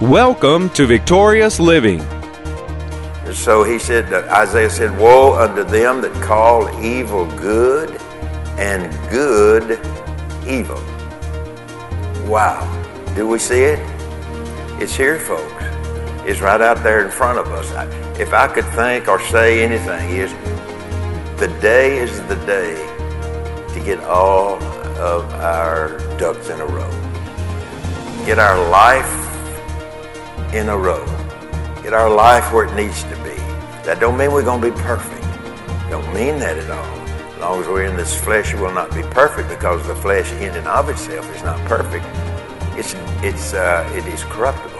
Welcome to Victorious Living. So he said, Isaiah said, Woe unto them that call evil good and good evil. Wow. Do we see it? It's here, folks. It's right out there in front of us. If I could think or say anything, is the day is the day to get all of our ducks in a row. Get our life in a row. Get our life where it needs to be. That don't mean we're going to be perfect. Don't mean that at all. As long as we're in this flesh, it will not be perfect because the flesh in and of itself is not perfect. It's, it's, uh, it is corruptible.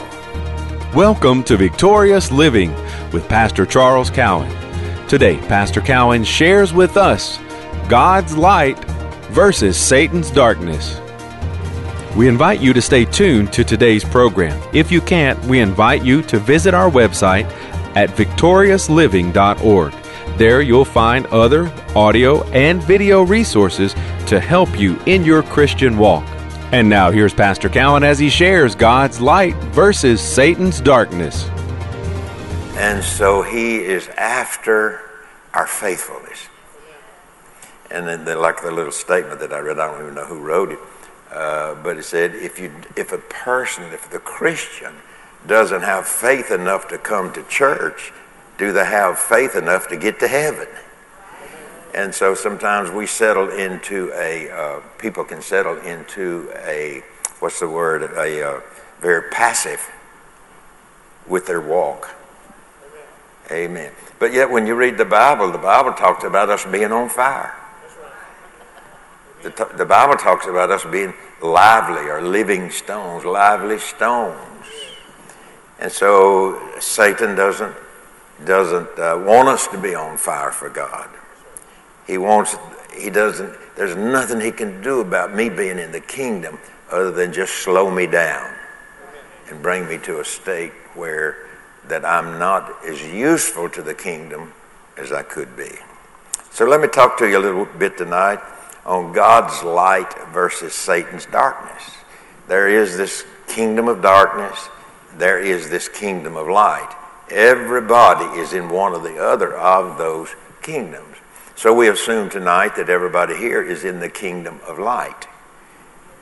Welcome to Victorious Living with Pastor Charles Cowan. Today, Pastor Cowan shares with us God's light versus Satan's darkness. We invite you to stay tuned to today's program. If you can't, we invite you to visit our website at victoriousliving.org. There you'll find other audio and video resources to help you in your Christian walk. And now here's Pastor Cowan as he shares God's light versus Satan's darkness. And so he is after our faithfulness. And then, like the little statement that I read, I don't even know who wrote it uh, but it said if you if a person if the Christian doesn't have faith enough to come to church, do they have faith enough to get to heaven? And so sometimes we settle into a uh, people can settle into a what's the word a uh, very passive with their walk. Amen. But yet, when you read the Bible, the Bible talks about us being on fire. The, the Bible talks about us being lively or living stones, lively stones. And so Satan doesn't, doesn't uh, want us to be on fire for God. He wants, he doesn't, there's nothing he can do about me being in the kingdom other than just slow me down and bring me to a state where that I'm not as useful to the kingdom as I could be. So let me talk to you a little bit tonight on God's light versus Satan's darkness. There is this kingdom of darkness, there is this kingdom of light. Everybody is in one or the other of those kingdoms. So we assume tonight that everybody here is in the kingdom of light.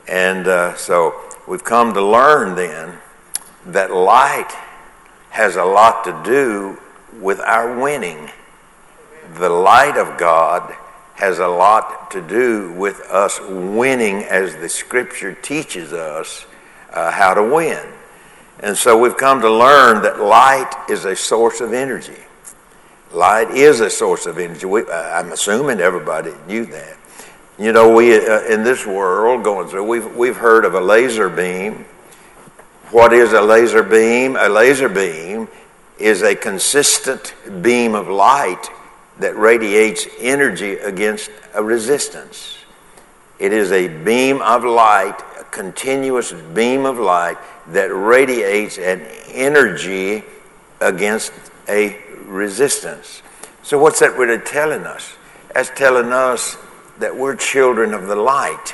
And uh, so we've come to learn then that light has a lot to do with our winning. The light of God has a lot to do with us winning as the scripture teaches us uh, how to win. And so we've come to learn that light is a source of energy. Light is a source of energy. We, uh, I'm assuming everybody knew that. You know, we uh, in this world going through, we've we've heard of a laser beam. What is a laser beam? A laser beam is a consistent beam of light that radiates energy against a resistance. It is a beam of light, a continuous beam of light that radiates an energy against a resistance. So, what's that really telling us? That's telling us that we're children of the light.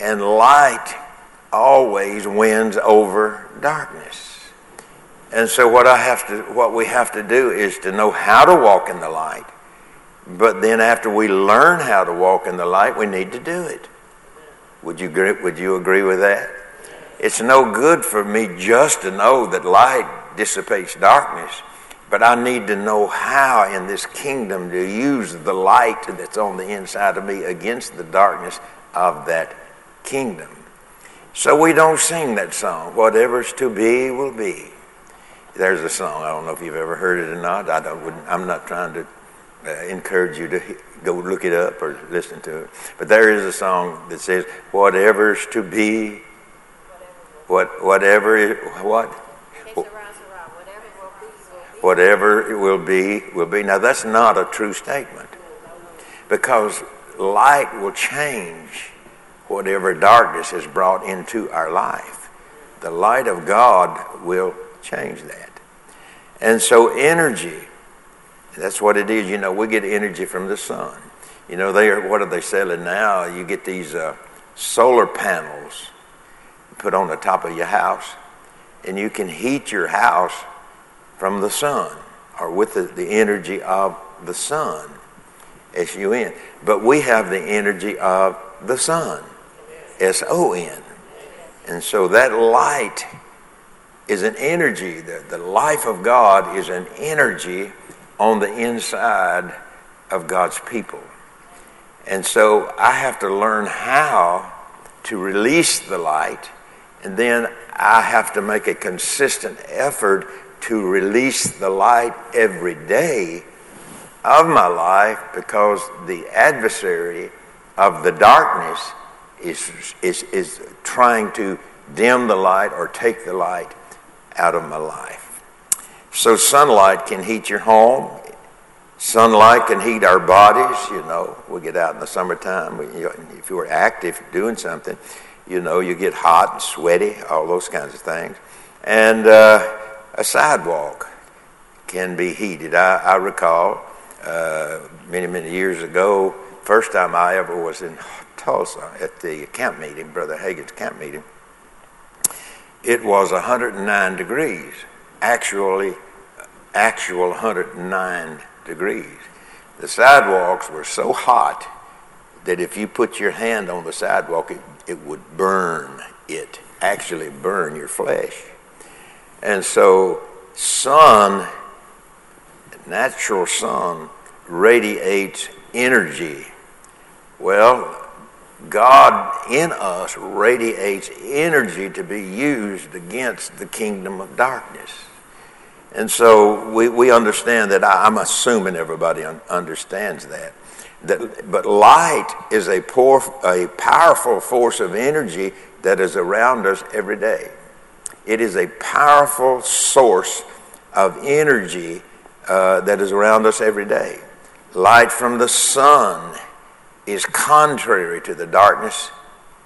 And light always wins over darkness. And so what I have to what we have to do is to know how to walk in the light. But then after we learn how to walk in the light, we need to do it. Would you agree, would you agree with that? It's no good for me just to know that light dissipates darkness, but I need to know how in this kingdom to use the light that's on the inside of me against the darkness of that kingdom. So we don't sing that song, whatever's to be will be. There's a song. I don't know if you've ever heard it or not. I don't, I'm not trying to uh, encourage you to go look it up or listen to it. But there is a song that says, "Whatever's to be, what whatever what." Whatever it will be, will be. Now, that's not a true statement because light will change whatever darkness has brought into our life. The light of God will change that. And so, energy, that's what it is. You know, we get energy from the sun. You know, they are, what are they selling now? You get these uh, solar panels put on the top of your house, and you can heat your house from the sun or with the, the energy of the sun. S-U-N. But we have the energy of the sun. S-O-N. And so that light is an energy. The, the life of God is an energy on the inside of God's people. And so I have to learn how to release the light, and then I have to make a consistent effort to release the light every day of my life because the adversary of the darkness is, is, is trying to dim the light or take the light out of my life. So, sunlight can heat your home. Sunlight can heat our bodies. You know, we get out in the summertime. We, you know, if you were active doing something, you know, you get hot and sweaty, all those kinds of things. And uh, a sidewalk can be heated. I, I recall uh, many, many years ago, first time I ever was in Tulsa at the camp meeting, Brother Hagin's camp meeting. It was 109 degrees, actually, actual 109 degrees. The sidewalks were so hot that if you put your hand on the sidewalk, it, it would burn it, actually burn your flesh. And so, sun, natural sun, radiates energy. Well, God in us radiates energy to be used against the kingdom of darkness. And so we, we understand that. I, am assuming everybody un, understands that. that. But light is a, poor, a powerful force of energy that is around us every day. It is a powerful source of energy uh, that is around us every day. Light from the sun is contrary to the darkness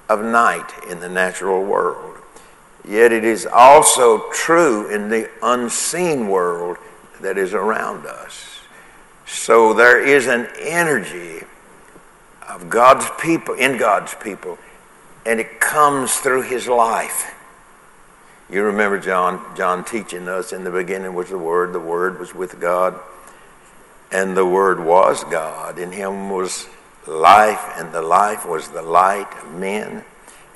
of night in the natural world. Yet it is also true in the unseen world that is around us. So there is an energy of God's people, in God's people, and it comes through his life. You remember John, John teaching us in the beginning was the Word, the Word was with God, and the Word was God. In him was life, and the life was the light of men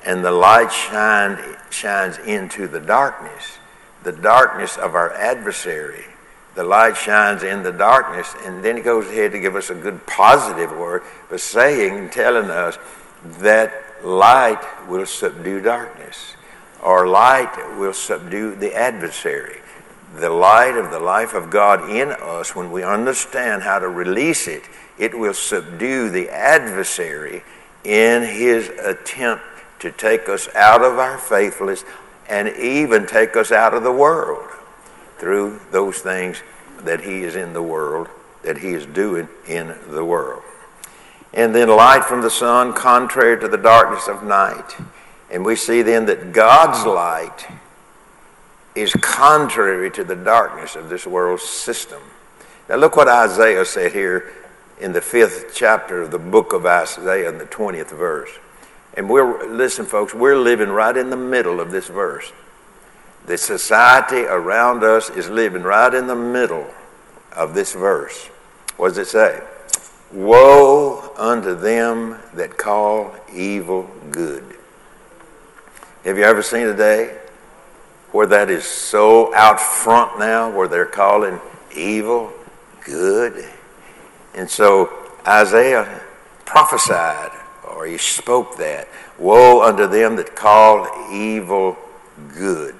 and the light shined, shines into the darkness, the darkness of our adversary. The light shines in the darkness, and then he goes ahead to give us a good positive word, but saying and telling us that light will subdue darkness, or light will subdue the adversary. The light of the life of God in us, when we understand how to release it, it will subdue the adversary in his attempt to take us out of our faithfulness and even take us out of the world through those things that He is in the world, that He is doing in the world. And then light from the sun, contrary to the darkness of night. And we see then that God's light is contrary to the darkness of this world's system. Now, look what Isaiah said here in the fifth chapter of the book of Isaiah in the 20th verse. And we're, listen, folks, we're living right in the middle of this verse. The society around us is living right in the middle of this verse. What does it say? Woe unto them that call evil good. Have you ever seen a day where that is so out front now, where they're calling evil good? And so Isaiah prophesied or he spoke that. Woe unto them that call evil good.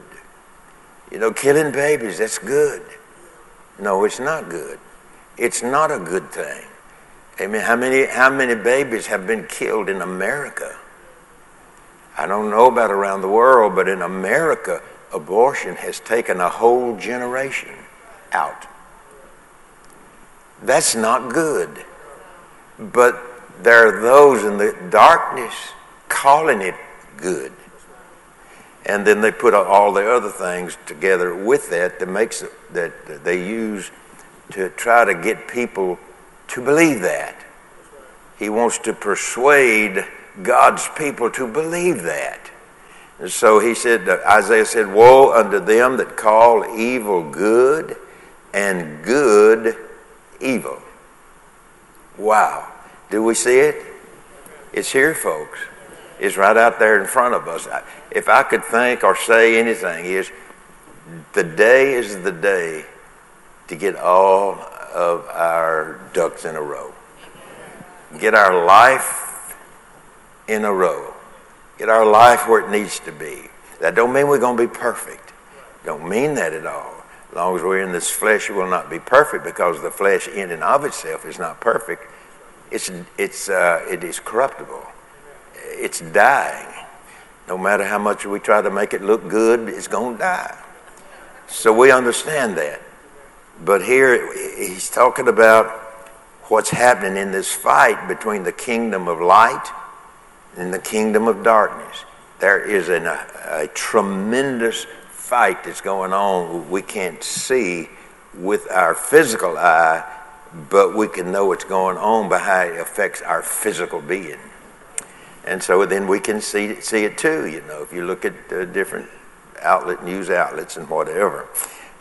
You know, killing babies, that's good. No, it's not good. It's not a good thing. Amen. How many, how many babies have been killed in America? I don't know about around the world, but in America, abortion has taken a whole generation out. That's not good. But there are those in the darkness calling it good. And then they put all the other things together with that that makes it, that they use to try to get people to believe that. He wants to persuade God's people to believe that. And So he said, uh, Isaiah said, Woe unto them that call evil good and good evil. Wow. Do we see it? It's here, folks. It's right out there in front of us. If I could think or say anything, is the day is the day to get all of our ducks in a row. Get our life in a row. Get our life where it needs to be. That don't mean we're going to be perfect. Don't mean that at all. As long as we're in this flesh, we will not be perfect because the flesh in and of itself is not perfect. It's, it's, uh, it is corruptible. It's dying. No matter how much we try to make it look good, it's going to die. So we understand that. But here he's talking about what's happening in this fight between the kingdom of light and the kingdom of darkness. There is an, a, a tremendous fight that's going on we can't see with our physical eye, but we can know what's going on by how it affects our physical being. And so then we can see, see it too, you know, if you look at uh, different outlet, news outlets and whatever.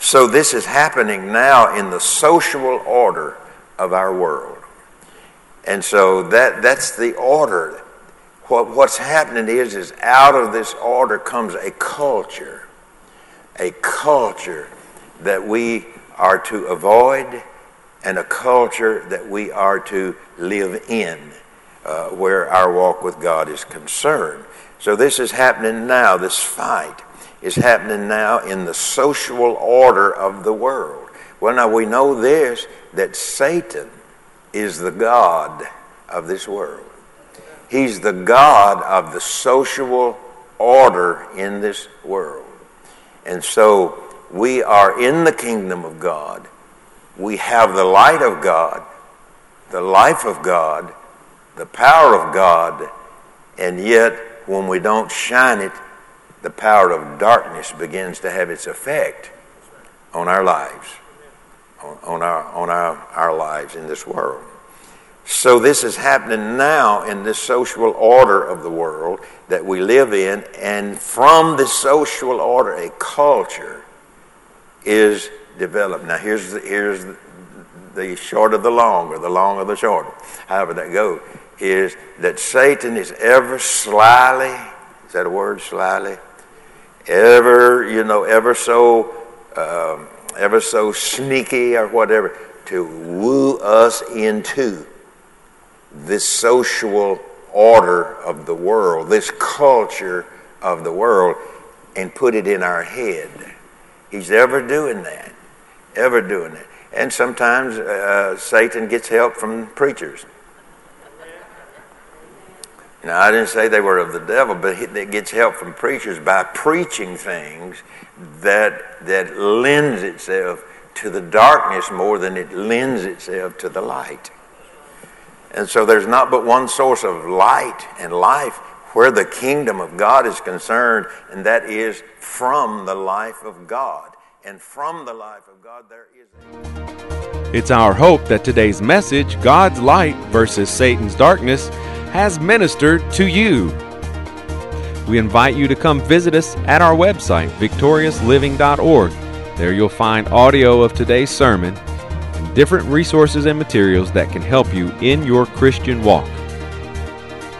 So this is happening now in the social order of our world. And so that, that's the order. What, what's happening is, is out of this order comes a culture a culture that we are to avoid and a culture that we are to live in uh, where our walk with God is concerned. So this is happening now, this fight is happening now in the social order of the world. Well, now we know this that Satan is the God of this world. He's the God of the social order in this world. And so we are in the kingdom of God. We have the light of God, the life of God, the power of God, and yet when we don't shine it, the power of darkness begins to have its effect on our lives, on, on, our, on our, our lives in this world. So, this is happening now in this social order of the world that we live in, and from the social order, a culture is developed. Now, here's the, here's the short of the long, or the long of the short, however that goes, is that Satan is ever slyly, is that a word, slyly? Ever, you know, ever so, um, ever so sneaky or whatever, to woo us into this social order of the world, this culture of the world, and put it in our head. He's ever doing that, ever doing it. And sometimes uh, Satan gets help from preachers. Now, I didn't say they were of the devil, but it gets help from preachers by preaching things that, that lends itself to the darkness more than it lends itself to the light. And so there's not but one source of light and life where the kingdom of God is concerned, and that is from the life of God. And from the life of God, there is. It's our hope that today's message, God's light versus Satan's darkness, has ministered to you. We invite you to come visit us at our website, victoriousliving.org. There you'll find audio of today's sermon different resources and materials that can help you in your Christian walk.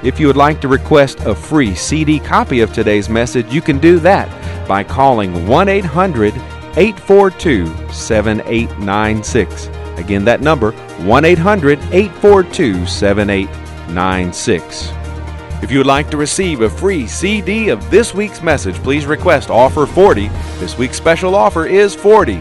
If you would like to request a free CD copy of today's message, you can do that by calling 1 800 842 7896. Again, that number 1 800 842 7896. If you would like to receive a free CD of this week's message, please request offer 40. This week's special offer is 40.